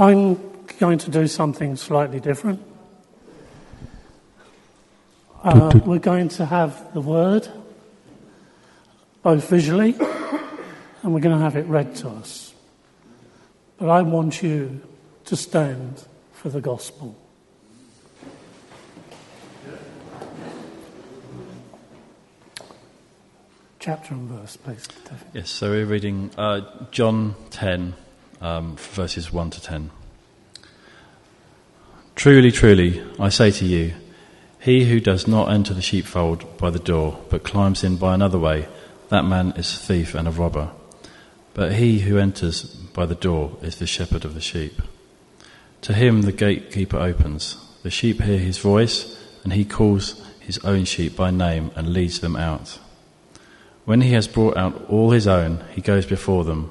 I'm going to do something slightly different. Uh, we're going to have the word both visually and we're going to have it read to us. But I want you to stand for the gospel. Chapter and verse, please. Yes, so we're reading uh, John 10, um, verses 1 to 10. Truly, truly, I say to you, he who does not enter the sheepfold by the door, but climbs in by another way, that man is a thief and a robber. But he who enters by the door is the shepherd of the sheep. To him the gatekeeper opens. The sheep hear his voice, and he calls his own sheep by name and leads them out. When he has brought out all his own, he goes before them,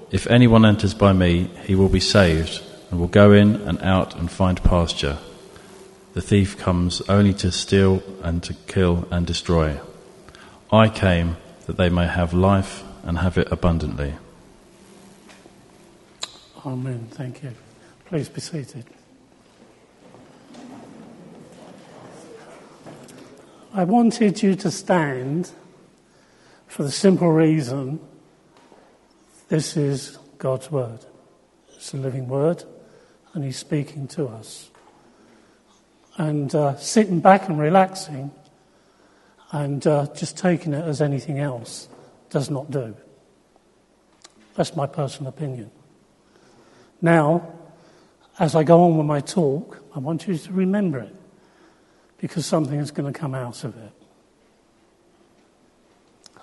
If anyone enters by me, he will be saved, and will go in and out and find pasture. The thief comes only to steal and to kill and destroy. I came that they may have life and have it abundantly. Amen. Thank you. Please be seated. I wanted you to stand for the simple reason this is God's Word. It's a living Word, and He's speaking to us and uh, sitting back and relaxing and uh, just taking it as anything else does not do. That's my personal opinion. Now, as I go on with my talk, I want you to remember it because something is going to come out of it.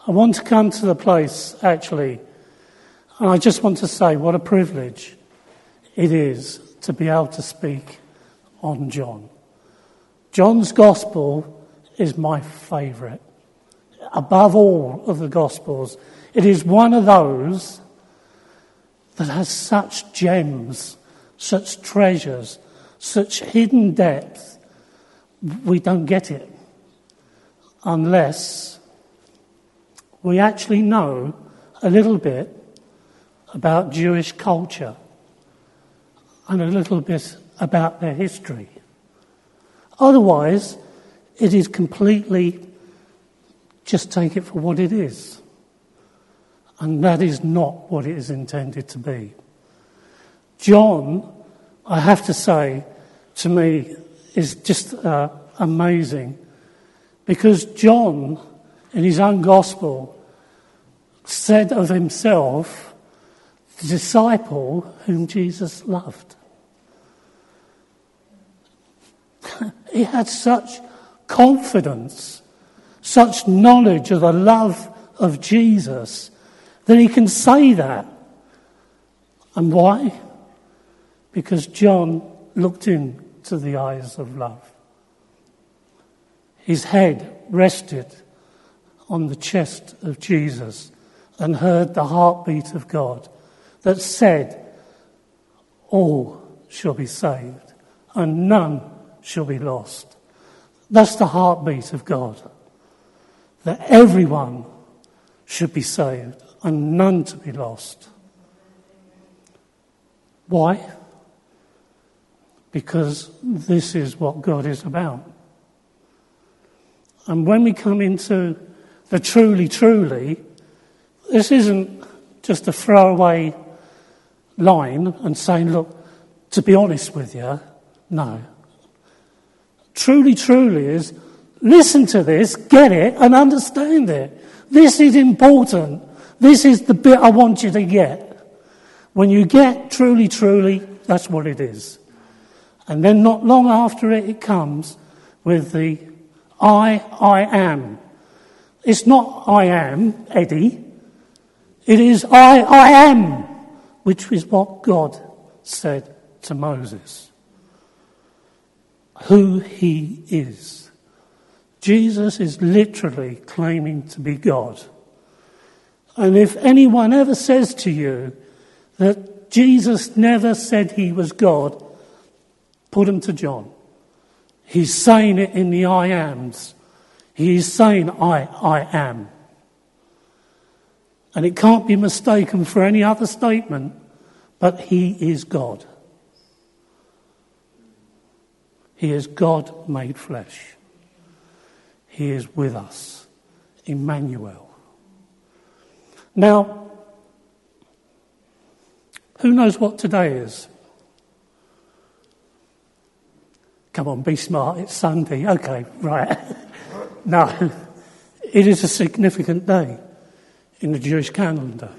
I want to come to the place, actually, and I just want to say what a privilege it is to be able to speak on John. John's Gospel is my favourite. Above all of the Gospels, it is one of those that has such gems, such treasures, such hidden depth. We don't get it unless we actually know a little bit about Jewish culture and a little bit about their history. Otherwise, it is completely just take it for what it is. And that is not what it is intended to be. John, I have to say, to me, is just uh, amazing because John, in his own gospel, said of himself, the disciple whom Jesus loved. He had such confidence, such knowledge of the love of Jesus that he can say that. And why? Because John looked into the eyes of love. His head rested on the chest of Jesus and heard the heartbeat of God that said, All shall be saved, and none shall be lost. That's the heartbeat of God. That everyone should be saved and none to be lost. Why? Because this is what God is about. And when we come into the truly, truly, this isn't just a throwaway line and saying, look, to be honest with you, no truly, truly is listen to this, get it, and understand it. This is important. This is the bit I want you to get. When you get truly, truly, that's what it is. And then not long after it, it comes with the I, I am. It's not I am, Eddie. It is I, I am, which is what God said to Moses. who he is. Jesus is literally claiming to be God. And if anyone ever says to you that Jesus never said he was God, put him to John. He's saying it in the I ams. He's saying, I, I am. And it can't be mistaken for any other statement, but he is God. He is God made flesh. He is with us. Emmanuel. Now, who knows what today is? Come on, be smart. It's Sunday. Okay, right. no, it is a significant day in the Jewish calendar.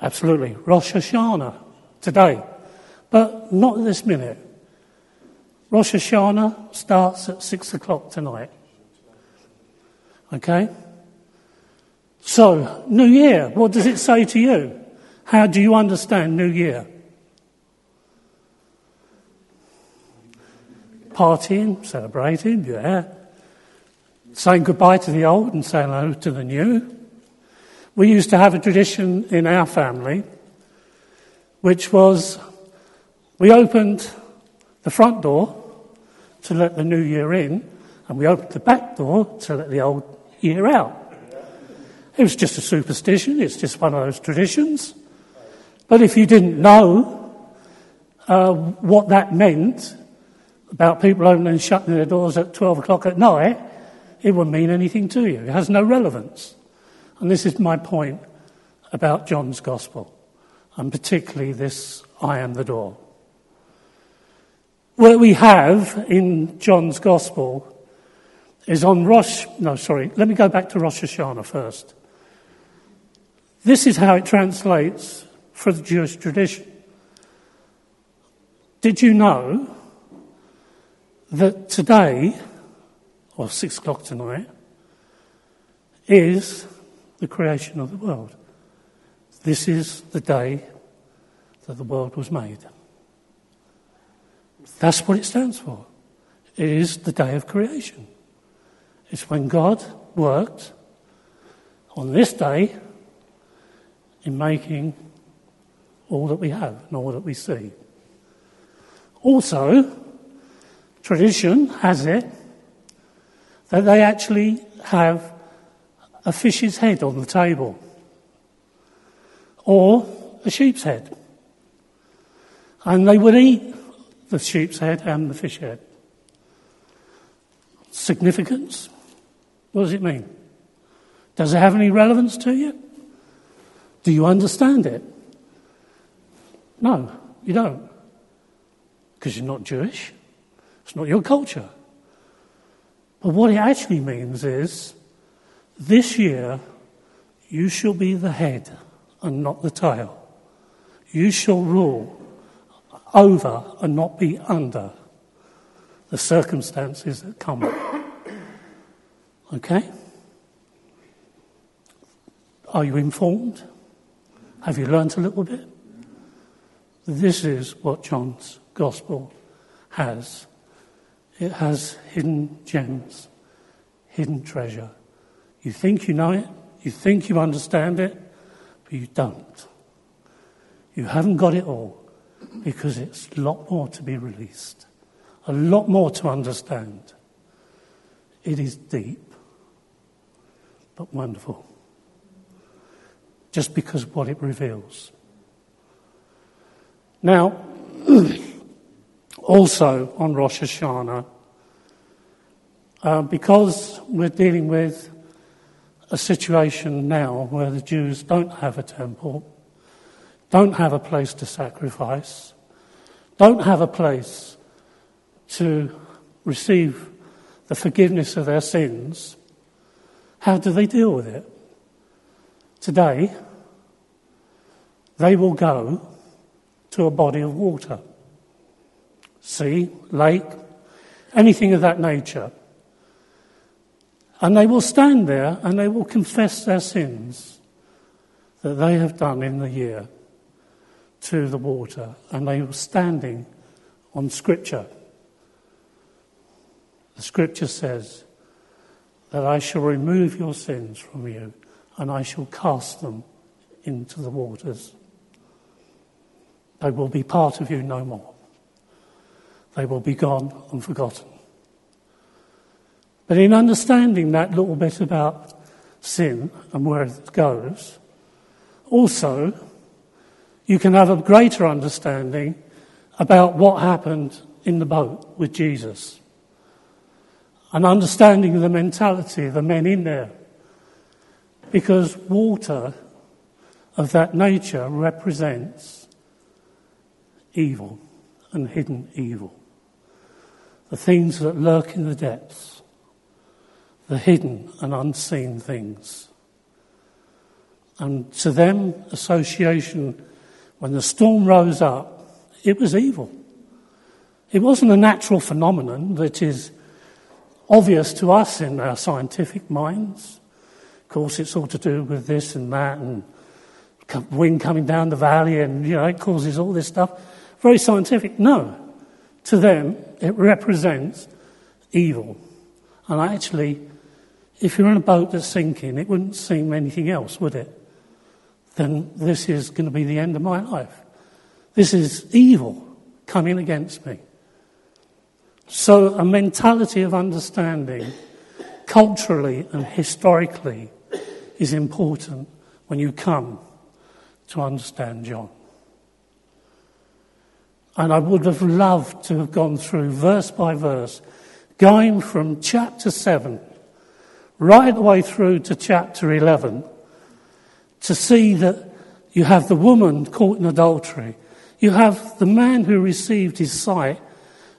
Absolutely. Rosh Hashanah today. But not this minute. Rosh Hashanah starts at six o'clock tonight. Okay? So, New Year, what does it say to you? How do you understand New Year? partying, celebrating, yeah. Saying goodbye to the old and saying hello to the new. We used to have a tradition in our family, which was we opened the front door to let the new year in, and we opened the back door to let the old year out. It was just a superstition, it's just one of those traditions. But if you didn't know uh, what that meant, about people opening and shutting their doors at 12 o'clock at night, it wouldn't mean anything to you. It has no relevance. And this is my point about John's Gospel, and particularly this I am the door. What we have in John's Gospel is on Rosh, no, sorry, let me go back to Rosh Hashanah first. This is how it translates for the Jewish tradition. Did you know that today, or six o'clock tonight, is the creation of the world. This is the day that the world was made. That's what it stands for. It is the day of creation. It's when God worked on this day in making all that we have and all that we see. Also, Tradition has it that they actually have a fish's head on the table or a sheep's head. And they would eat the sheep's head and the fish head. Significance? What does it mean? Does it have any relevance to you? Do you understand it? No, you don't. Because you're not Jewish. It's not your culture. But what it actually means is this year you shall be the head and not the tail. You shall rule over and not be under the circumstances that come. Okay? Are you informed? Have you learnt a little bit? This is what John's Gospel has it has hidden gems, hidden treasure. You think you know it, you think you understand it, but you don't. You haven't got it all because it's a lot more to be released, a lot more to understand. It is deep, but wonderful. Just because of what it reveals. Now, also on Rosh Hashanah, uh, because we're dealing with a situation now where the Jews don't have a temple, don't have a place to sacrifice, don't have a place to receive the forgiveness of their sins, how do they deal with it? Today, they will go to a body of water sea, lake, anything of that nature. And they will stand there and they will confess their sins that they have done in the year to the water. And they were standing on Scripture. The scripture says that I shall remove your sins from you and I shall cast them into the waters. They will be part of you no more. They will be gone and forgotten. But in understanding that little bit about sin and where it goes, also you can have a greater understanding about what happened in the boat with Jesus. An understanding the mentality of the men in there. Because water of that nature represents evil and hidden evil. The things that lurk in the depths, the hidden and unseen things. And to them, association, when the storm rose up, it was evil. It wasn't a natural phenomenon that is obvious to us in our scientific minds. Of course, it's all to do with this and that and wind coming down the valley and, you know, it causes all this stuff. Very scientific. No. To them, it represents evil. And actually, if you're in a boat that's sinking, it wouldn't seem anything else, would it? Then this is going to be the end of my life. This is evil coming against me. So, a mentality of understanding, culturally and historically, is important when you come to understand John. And I would have loved to have gone through verse by verse, going from chapter 7 right the way through to chapter 11 to see that you have the woman caught in adultery, you have the man who received his sight,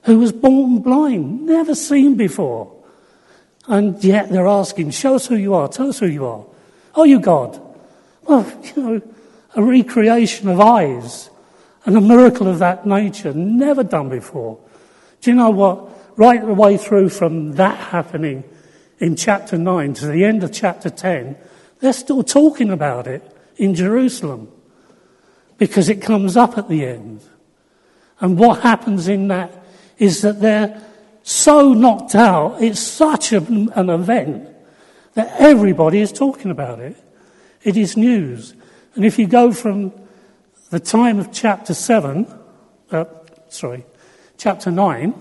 who was born blind, never seen before. And yet they're asking, Show us who you are, tell us who you are. Are you God? Well, you know, a recreation of eyes and a miracle of that nature, never done before. Do you know what? Right the way through from that happening in chapter 9 to the end of chapter 10, they're still talking about it in Jerusalem because it comes up at the end. And what happens in that is that they're so knocked out, it's such an, event that everybody is talking about it. It is news. And if you go from the time of chapter 7, uh, sorry, chapter 9,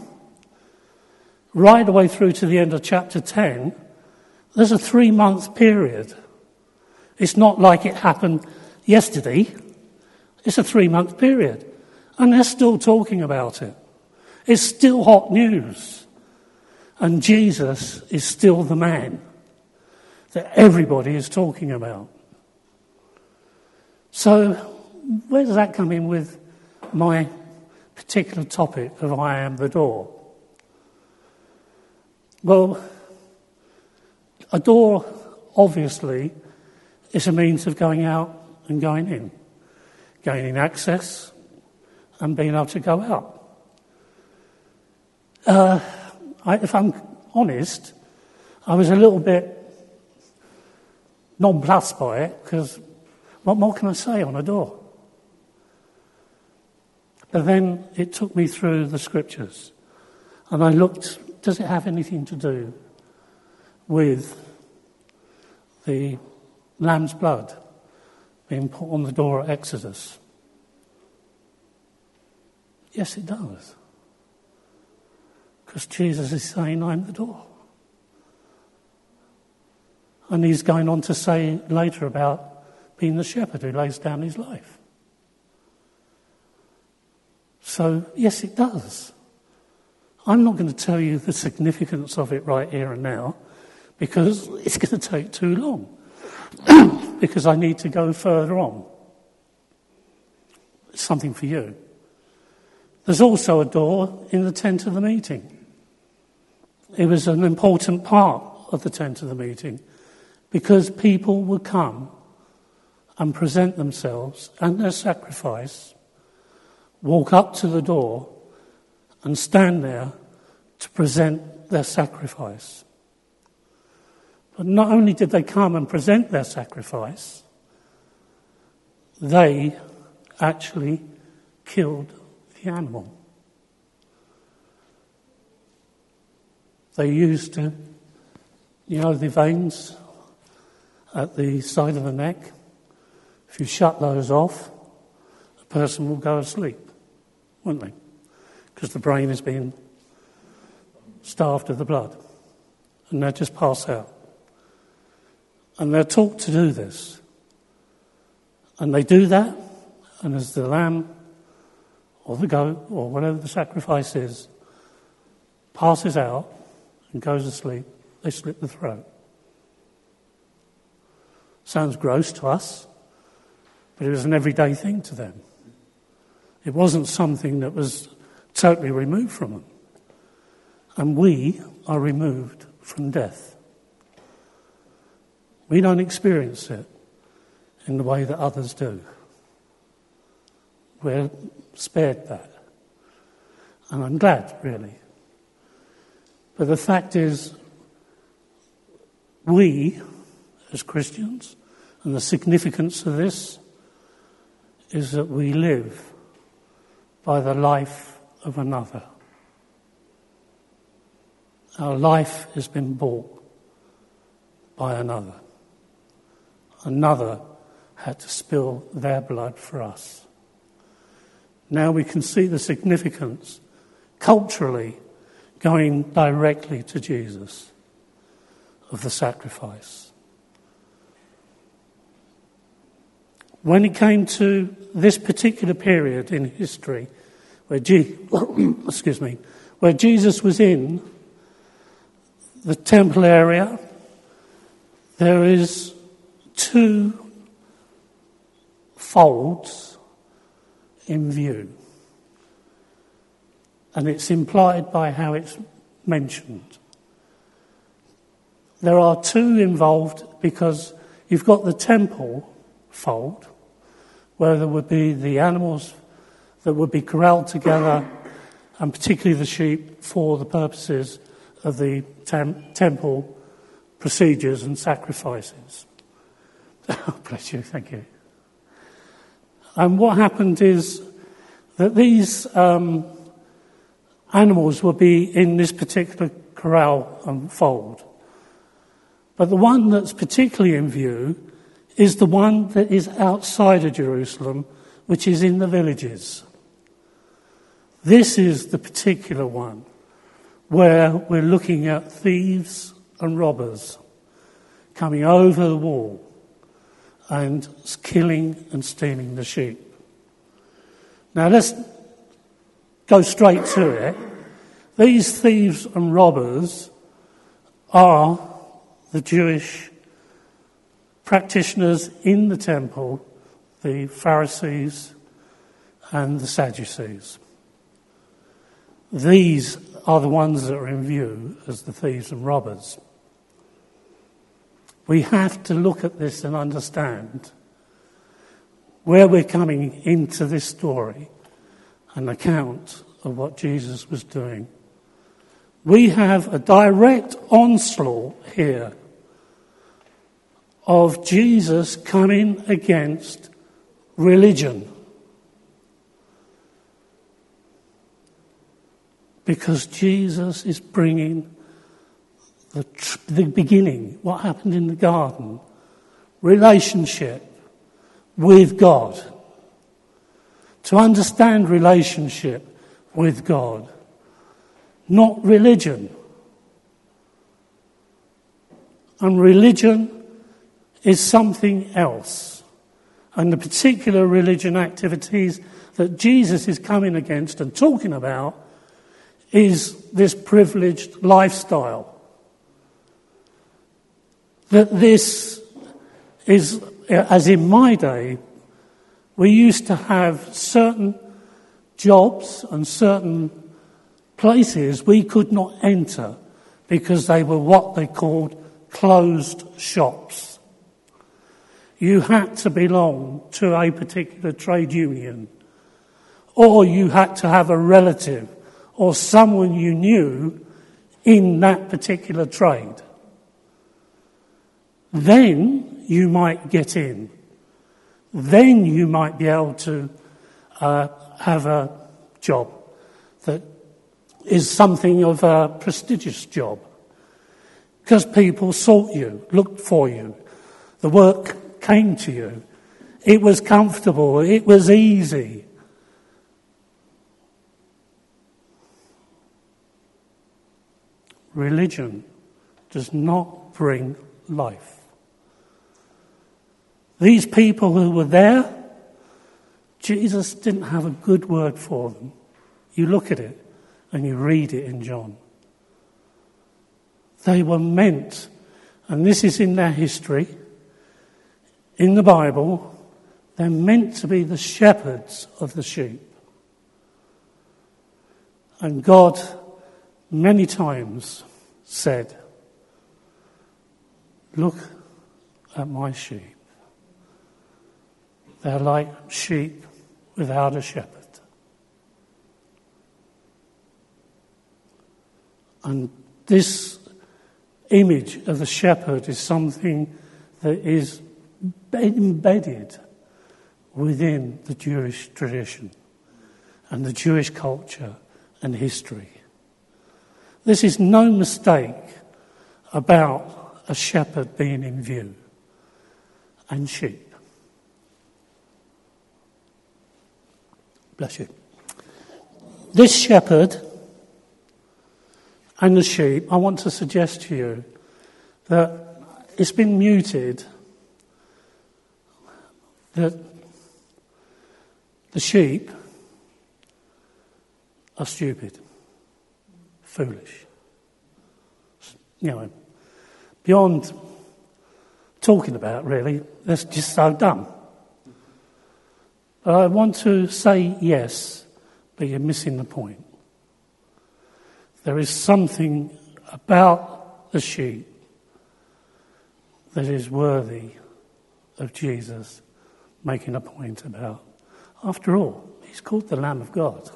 right the way through to the end of chapter 10, there's a three month period. It's not like it happened yesterday, it's a three month period. And they're still talking about it. It's still hot news. And Jesus is still the man that everybody is talking about. So, where does that come in with my particular topic of I am the door? Well, a door, obviously, is a means of going out and going in, gaining access and being able to go out. Uh, I, if I'm honest, I was a little bit nonplussed by it because what more can I say on a door? But then it took me through the scriptures and I looked, does it have anything to do with the lamb's blood being put on the door at Exodus? Yes, it does. Because Jesus is saying, I'm the door. And he's going on to say later about being the shepherd who lays down his life. So, yes, it does. I'm not going to tell you the significance of it right here and now because it's going to take too long. because I need to go further on. It's something for you. There's also a door in the tent of the meeting. It was an important part of the tent of the meeting because people would come and present themselves and their sacrifice, walk up to the door and stand there to present their sacrifice. But not only did they come and present their sacrifice, they actually killed the animal. They used to, you know, the veins at the side of the neck. If you shut those off, the person will go asleep, won't they? Because the brain has been starved of the blood. And they just pass out. And they're taught to do this. And they do that, and as the lamb or the goat or whatever the sacrifice is passes out and goes to sleep, they slit the throat. Sounds gross to us, but it was an everyday thing to them. It wasn't something that was totally removed from them. And we are removed from death. We don't experience it in the way that others do. We're spared that. And I'm glad, really. But the fact is, we, as Christians, and the significance of this is that we live by the life of another. Our life has been bought by another. Another had to spill their blood for us. Now we can see the significance culturally going directly to Jesus of the sacrifice. When it came to this particular period in history, where, Je- excuse me, where Jesus was in the temple area, there is two folds in view. And it's implied by how it's mentioned. There are two involved because you've got the temple fold, where there would be the animals that would be corralled together, and particularly the sheep, for the purposes of the tem- temple procedures and sacrifices. Oh, bless you, thank you. And what happened is that these um, animals will be in this particular corral and fold. But the one that's particularly in view is the one that is outside of Jerusalem, which is in the villages. This is the particular one where we're looking at thieves and robbers coming over the wall and killing and stealing the sheep. Now let's go straight to it. These thieves and robbers are the Jewish practitioners in the temple, the Pharisees and the Sadducees. These are the ones that are in view as the thieves and robbers. We have to look at this and understand where we're coming into this story, an account of what Jesus was doing. We have a direct onslaught here of Jesus coming against religion. Because Jesus is bringing the, the beginning, what happened in the garden, relationship with God. To understand relationship with God, not religion. And religion is something else. And the particular religion activities that Jesus is coming against and talking about is this privileged lifestyle that this is, as in my day, we used to have certain jobs and certain places we could not enter because they were what they called closed shops. You had to belong to a particular trade union, or you had to have a relative or someone you knew in that particular trade then you might get in. Then you might be able to uh, have a job that is something of a prestigious job because people sought you, looked for you, the work came to you. It was comfortable, it was easy. Religion does not bring life. These people who were there, Jesus didn't have a good word for them. You look at it and you read it in John. They were meant, and this is in their history, in the Bible, they're meant to be the shepherds of the sheep. And God, many times, said, Look at my sheep. They're like sheep without a shepherd. And this image of the shepherd is something that is embedded within the Jewish tradition and the Jewish culture and history. This is no mistake about a shepherd being in view and sheep. Bless you. This shepherd and the sheep, I want to suggest to you that it's been muted that the sheep are stupid, foolish. You know, beyond talking about, really, they're just so dumb. But I want to say yes, but you're missing the point. There is something about the sheep that is worthy of Jesus making a point about. After all, he's called the Lamb of God.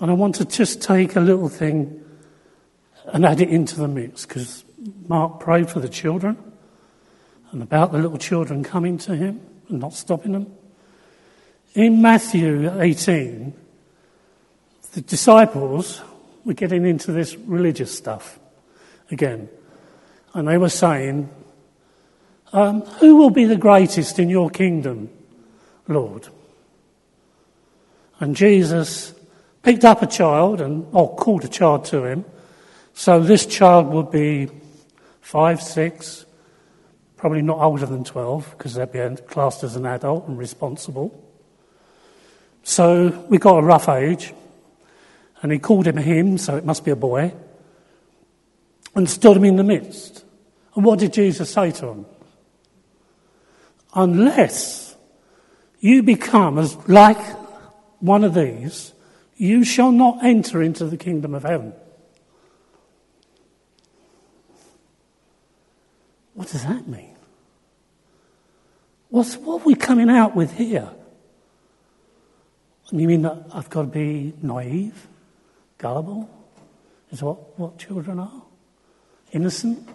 And I want to just take a little thing and add it into the mix because Mark prayed for the children and about the little children coming to him and not stopping them. In Matthew 18, the disciples were getting into this religious stuff again. And they were saying, um, Who will be the greatest in your kingdom? Lord. And Jesus picked up a child and, or called a child to him. So this child would be five, six, probably not older than 12, because they'd be classed as an adult and responsible. So we got a rough age, and he called him him, so it must be a boy, and stood him in the midst. And what did Jesus say to him? Unless you become as like one of these, you shall not enter into the kingdom of heaven. What does that mean? What's, what are we coming out with here? You mean that I've got to be naive, gullible? Is what, what children are? Innocent?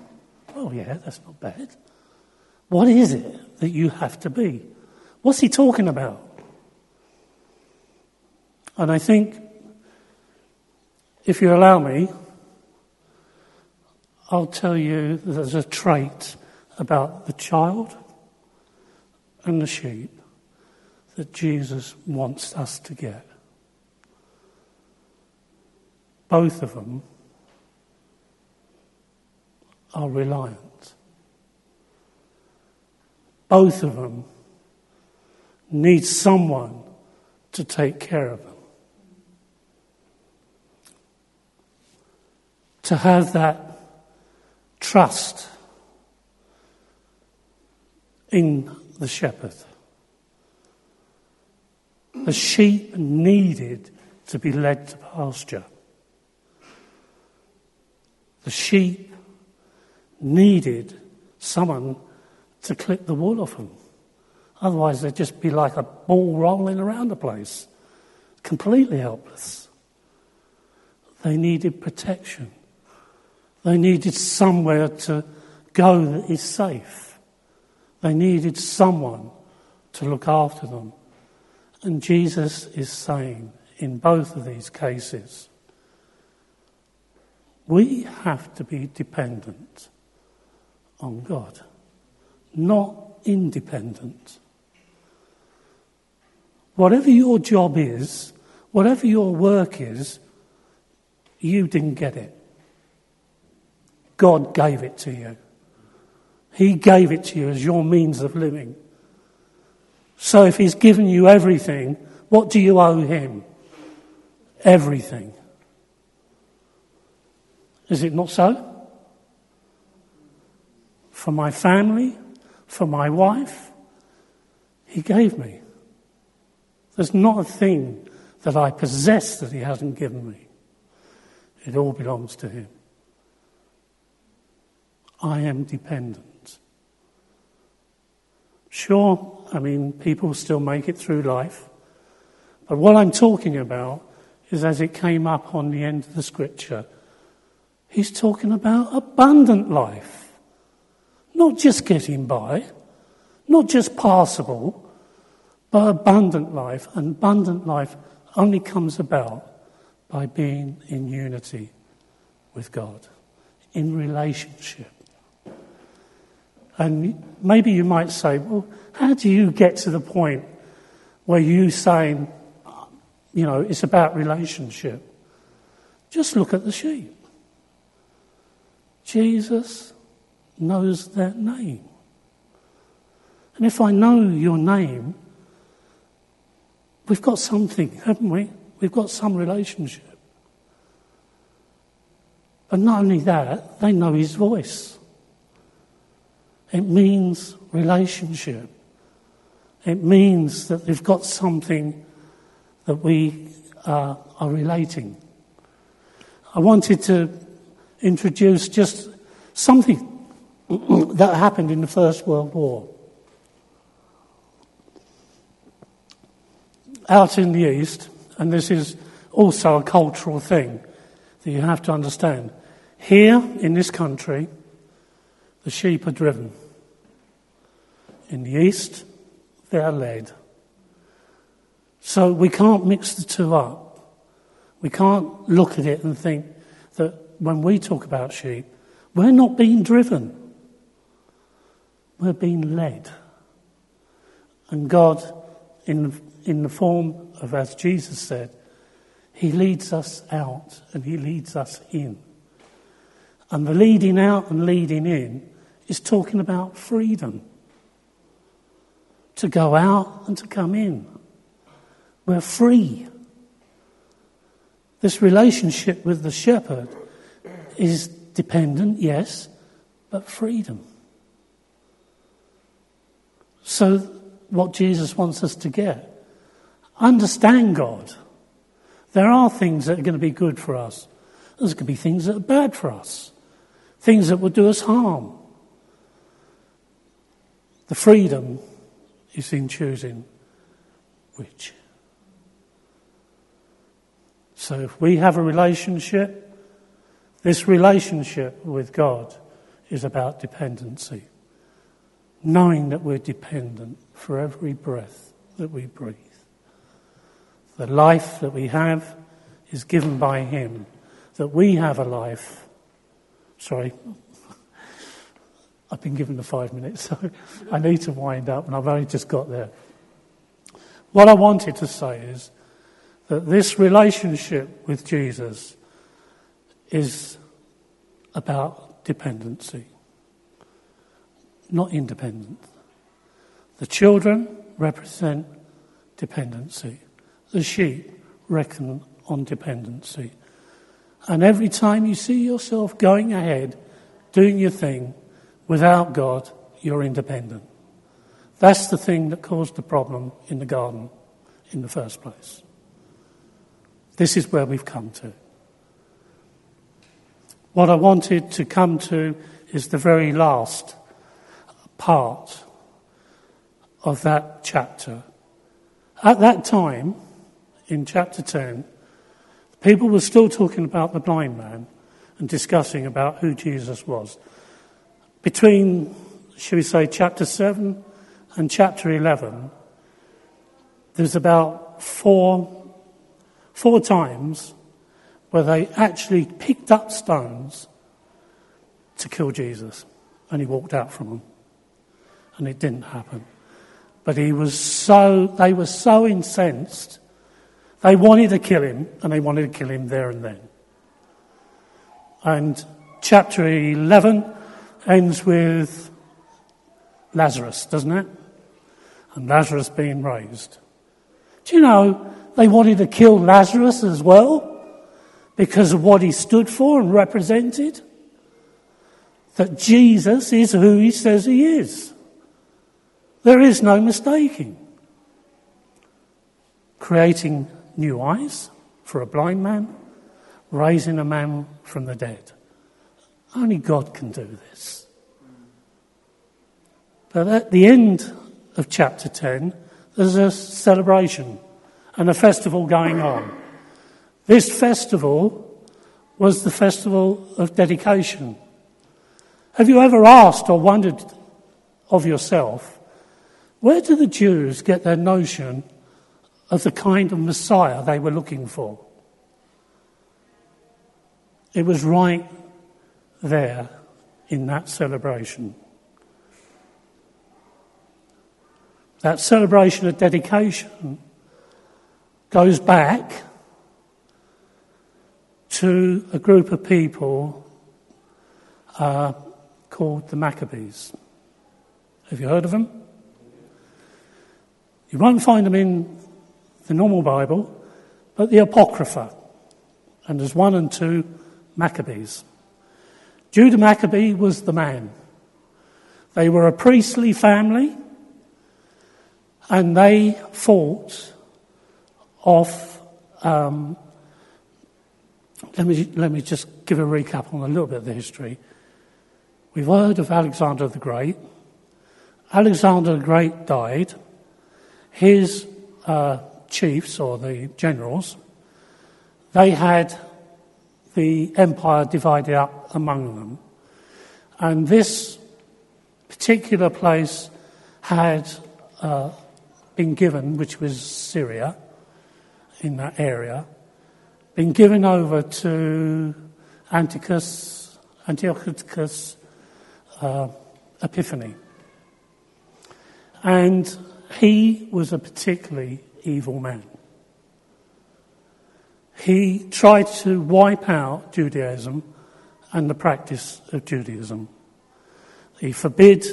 Oh, yeah, that's not bad. What is it that you have to be? What's he talking about? And I think, if you allow me, I'll tell you there's a trait about the child and the sheep that Jesus wants us to get. Both of them are reliant. Both of them need someone to take care of them. To have that trust in the shepherd. The sheep needed to be led to pasture. The sheep needed someone to clip the wool off them. Otherwise, they'd just be like a ball rolling around the place, completely helpless. They needed protection. They needed somewhere to go that is safe. They needed someone to look after them. And Jesus is saying in both of these cases. We have to be dependent on God, not independent. Whatever your job is, whatever your work is, you didn't get it. God gave it to you. He gave it to you as your means of living. So if He's given you everything, what do you owe Him? Everything. Is it not so? For my family, for my wife, He gave me. There's not a thing that I possess that He hasn't given me. It all belongs to Him. I am dependent. Sure, I mean, people still make it through life. But what I'm talking about is as it came up on the end of the scripture, he's talking about abundant life. Not just getting by, not just passable, but abundant life. And abundant life only comes about by being in unity with God, in relationship. And maybe you might say, well, how do you get to the point where you saying, you know, it's about relationship? Just look at the sheep. Jesus knows their name. And if I know your name, we've got something, haven't we? We've got some relationship. But not only that, they know his voice. It means relationship. It means that they've got something that we uh, are relating. I wanted to introduce just something that happened in the First World War. Out in the East, and this is also a cultural thing that you have to understand. Here in this country, the sheep are driven. In the East, they are led. So we can't mix the two up. We can't look at it and think that when we talk about sheep, we're not being driven. We're being led. And God, in, in the form of, as Jesus said, He leads us out and He leads us in. And the leading out and leading in is talking about freedom to go out and to come in. We're free. This relationship with the shepherd is dependent, yes, but freedom. So, what Jesus wants us to get understand God. There are things that are going to be good for us, there's going to be things that are bad for us, things that will do us harm. The freedom is in choosing which. So if we have a relationship, this relationship with God is about dependency. Knowing that we're dependent for every breath that we breathe. The life that we have is given by Him. That we have a life. Sorry, I've been given the five minutes, so I need to wind up, and I've only just got there. What I wanted to say is that this relationship with Jesus is about dependency, not independence. The children represent dependency, the sheep reckon on dependency. And every time you see yourself going ahead, doing your thing, Without God, you're independent. That's the thing that caused the problem in the garden in the first place. This is where we've come to. What I wanted to come to is the very last part of that chapter. At that time, in chapter 10, people were still talking about the blind man and discussing about who Jesus was. Between, shall we say, chapter 7 and chapter 11, there's about four, four times where they actually picked up stones to kill Jesus. And he walked out from them. And it didn't happen. But he was so, they were so incensed. They wanted to kill him, and they wanted to kill him there and then. And chapter 11 ends with Lazarus, doesn't it? And Lazarus being raised. Do you know they wanted to kill Lazarus as well because of what he stood for and represented? That Jesus is who he says he is. There is no mistaking. Creating new eyes for a blind man, raising a man from the dead. Only God can do this. But at the end of chapter 10, there's a celebration and a festival going on. This festival was the festival of dedication. Have you ever asked or wondered of yourself, where do the Jews get their notion of the kind of Messiah they were looking for? It was right there in that celebration. That celebration of dedication goes back to a group of people uh, called the Maccabees. Have you heard of them? You won't find them in the normal Bible, but the Apocrypha. And there's one and two Maccabees. Judah Maccabee was the man. They were a priestly family and they fought off. Um, let, me, let me just give a recap on a little bit of the history. We've heard of Alexander the Great. Alexander the Great died. His uh, chiefs, or the generals, they had the empire divided up among them. And this particular place had uh, been given, which was Syria, in that area, been given over to Antiochus, Antiochus uh, Epiphanes. And he was a particularly evil man. He tried to wipe out Judaism and the practice of Judaism. He forbid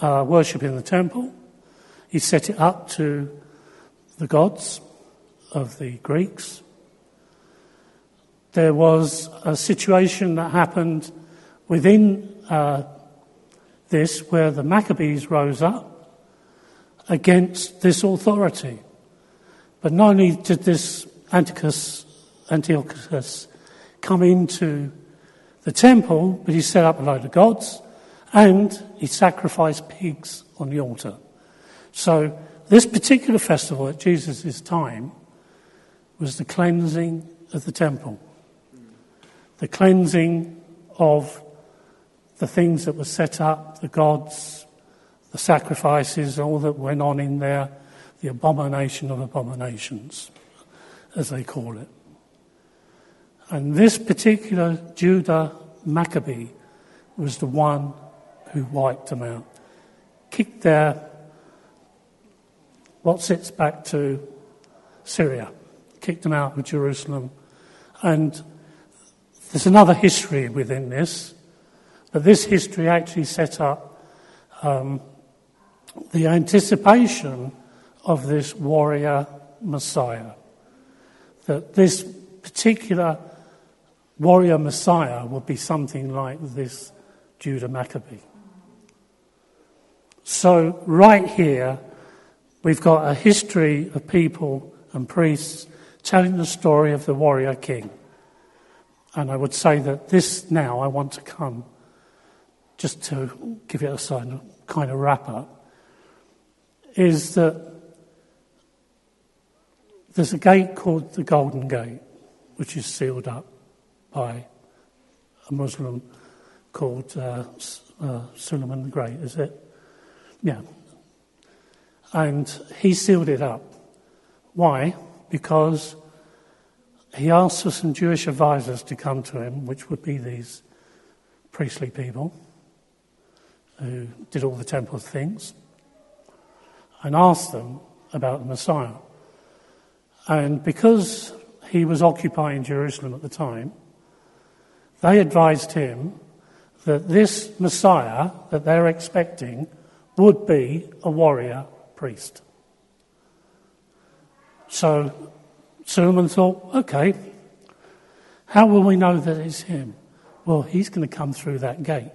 uh, worship in the temple. He set it up to the gods of the Greeks. There was a situation that happened within uh, this where the Maccabees rose up against this authority. But not only did this Antiochus, Antiochus come into the temple, but he set up a load of gods and he sacrificed pigs on the altar. So, this particular festival at Jesus' time was the cleansing of the temple, the cleansing of the things that were set up, the gods, the sacrifices, all that went on in there, the abomination of abominations, as they call it. And this particular Judah Maccabee was the one who wiped them out, kicked their, what sits back to Syria kicked them out of Jerusalem. And there's another history within this, but this history actually set up um, the anticipation of this warrior Messiah. That this particular warrior Messiah would be something like this Judah Maccabee. So, right here, we've got a history of people and priests telling the story of the warrior king. And I would say that this now I want to come just to give it a kind of wrap up, is that there's a gate called the Golden Gate, which is sealed up by a Muslim called uh, uh, Suleiman the Great, is it? Yeah. And he sealed it up. Why? because he asked for some Jewish advisors to come to him, which would be these priestly people who did all the temple things, and asked them about the Messiah. And because he was occupying Jerusalem at the time, they advised him that this Messiah that they're expecting would be a warrior priest. So Suleiman thought, okay, how will we know that it's him? Well, he's going to come through that gate.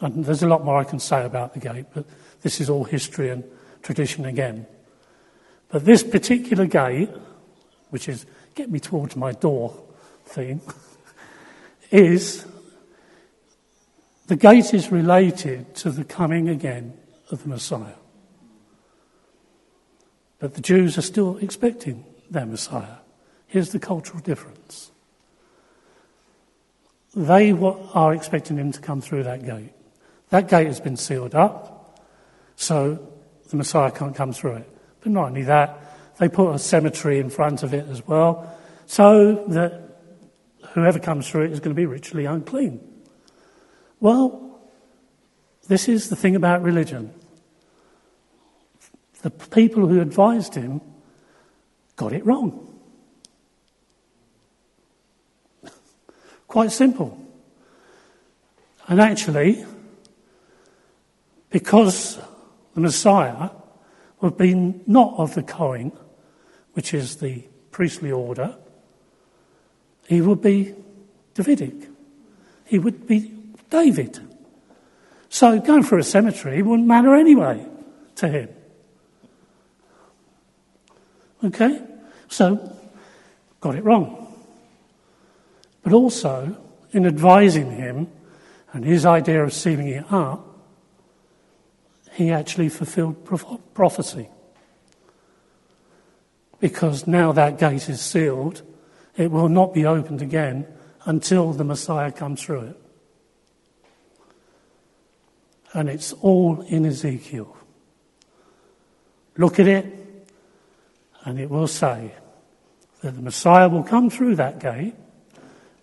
And there's a lot more I can say about the gate, but this is all history and tradition again. But this particular gate, which is get me towards my door theme, is the gate is related to the coming again of the Messiah. But the Jews are still expecting their Messiah. Here's the cultural difference. They are expecting him to come through that gate. That gate has been sealed up, so the Messiah can't come through it. But not only that, they put a cemetery in front of it as well, so that whoever comes through it is going to be ritually unclean. Well, this is the thing about religion. The people who advised him got it wrong. Quite simple. And actually, because the Messiah would be not of the Cohen, which is the priestly order, he would be Davidic. He would be David. So going for a cemetery wouldn't matter anyway to him. Okay? So, got it wrong. But also, in advising him and his idea of sealing it up, he actually fulfilled prophecy. Because now that gate is sealed, it will not be opened again until the Messiah comes through it. And it's all in Ezekiel. Look at it, and it will say that the Messiah will come through that gate,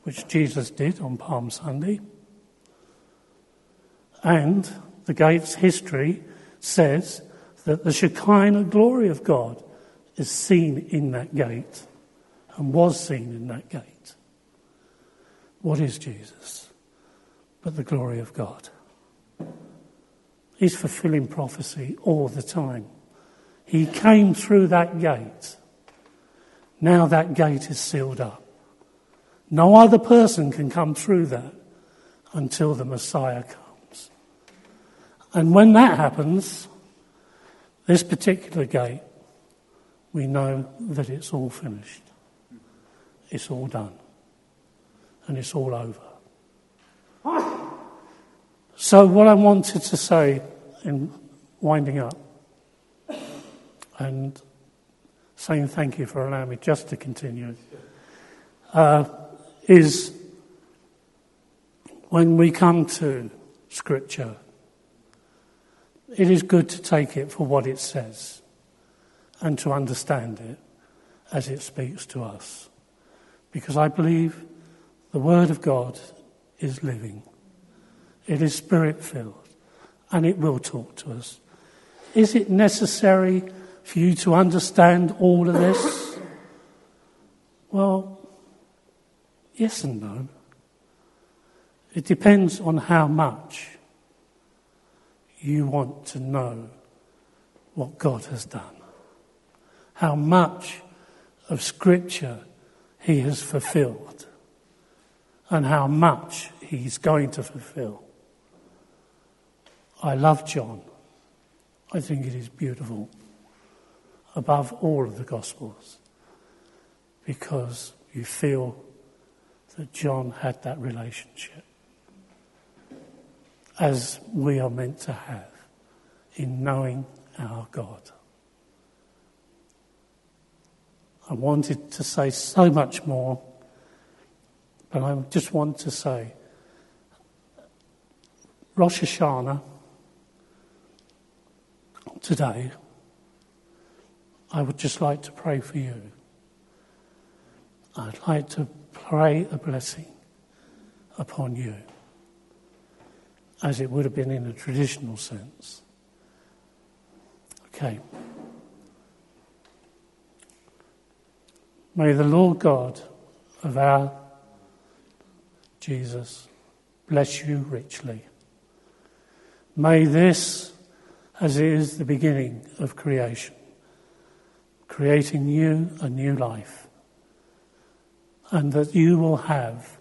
which Jesus did on Palm Sunday. And the gate's history says that the Shekinah glory of God is seen in that gate and was seen in that gate. What is Jesus? But the glory of God. He's fulfilling prophecy all the time. He came through that gate. Now that gate is sealed up. No other person can come through that until the Messiah comes. And when that happens, this particular gate, we know that it's all finished. It's all done. And it's all over. So, what I wanted to say in winding up and saying thank you for allowing me just to continue, uh, is when we come to Scripture, it is good to take it for what it says and to understand it as it speaks to us. Because I believe the Word of God is living, it is spirit filled, and it will talk to us. Is it necessary for you to understand all of this? Well, yes and no. It depends on how much you want to know what God has done, how much of Scripture He has fulfilled, and how much He's going to fulfill. I love John. I think it is beautiful above all of the Gospels because you feel that John had that relationship as we are meant to have in knowing our God. I wanted to say so much more, but I just want to say Rosh Hashanah today I would just like to pray for you. I'd like to pray a blessing upon you, as it would have been in a traditional sense. Okay. May the Lord God of our Jesus bless you richly. May this, as it is the beginning of creation, creating you a new life, and that you will have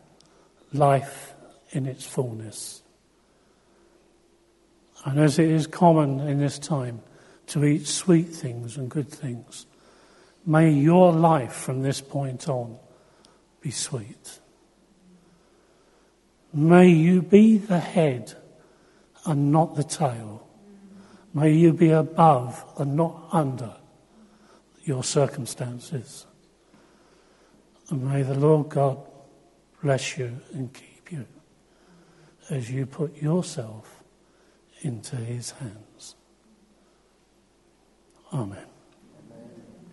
life in its fullness. And as it is common in this time to eat sweet things and good things, may your life from this point on be sweet. May you be the head and not the tail. May you be above and not under your circumstances. And may the Lord God bless you and keep you as you put yourself into his hands. Amen.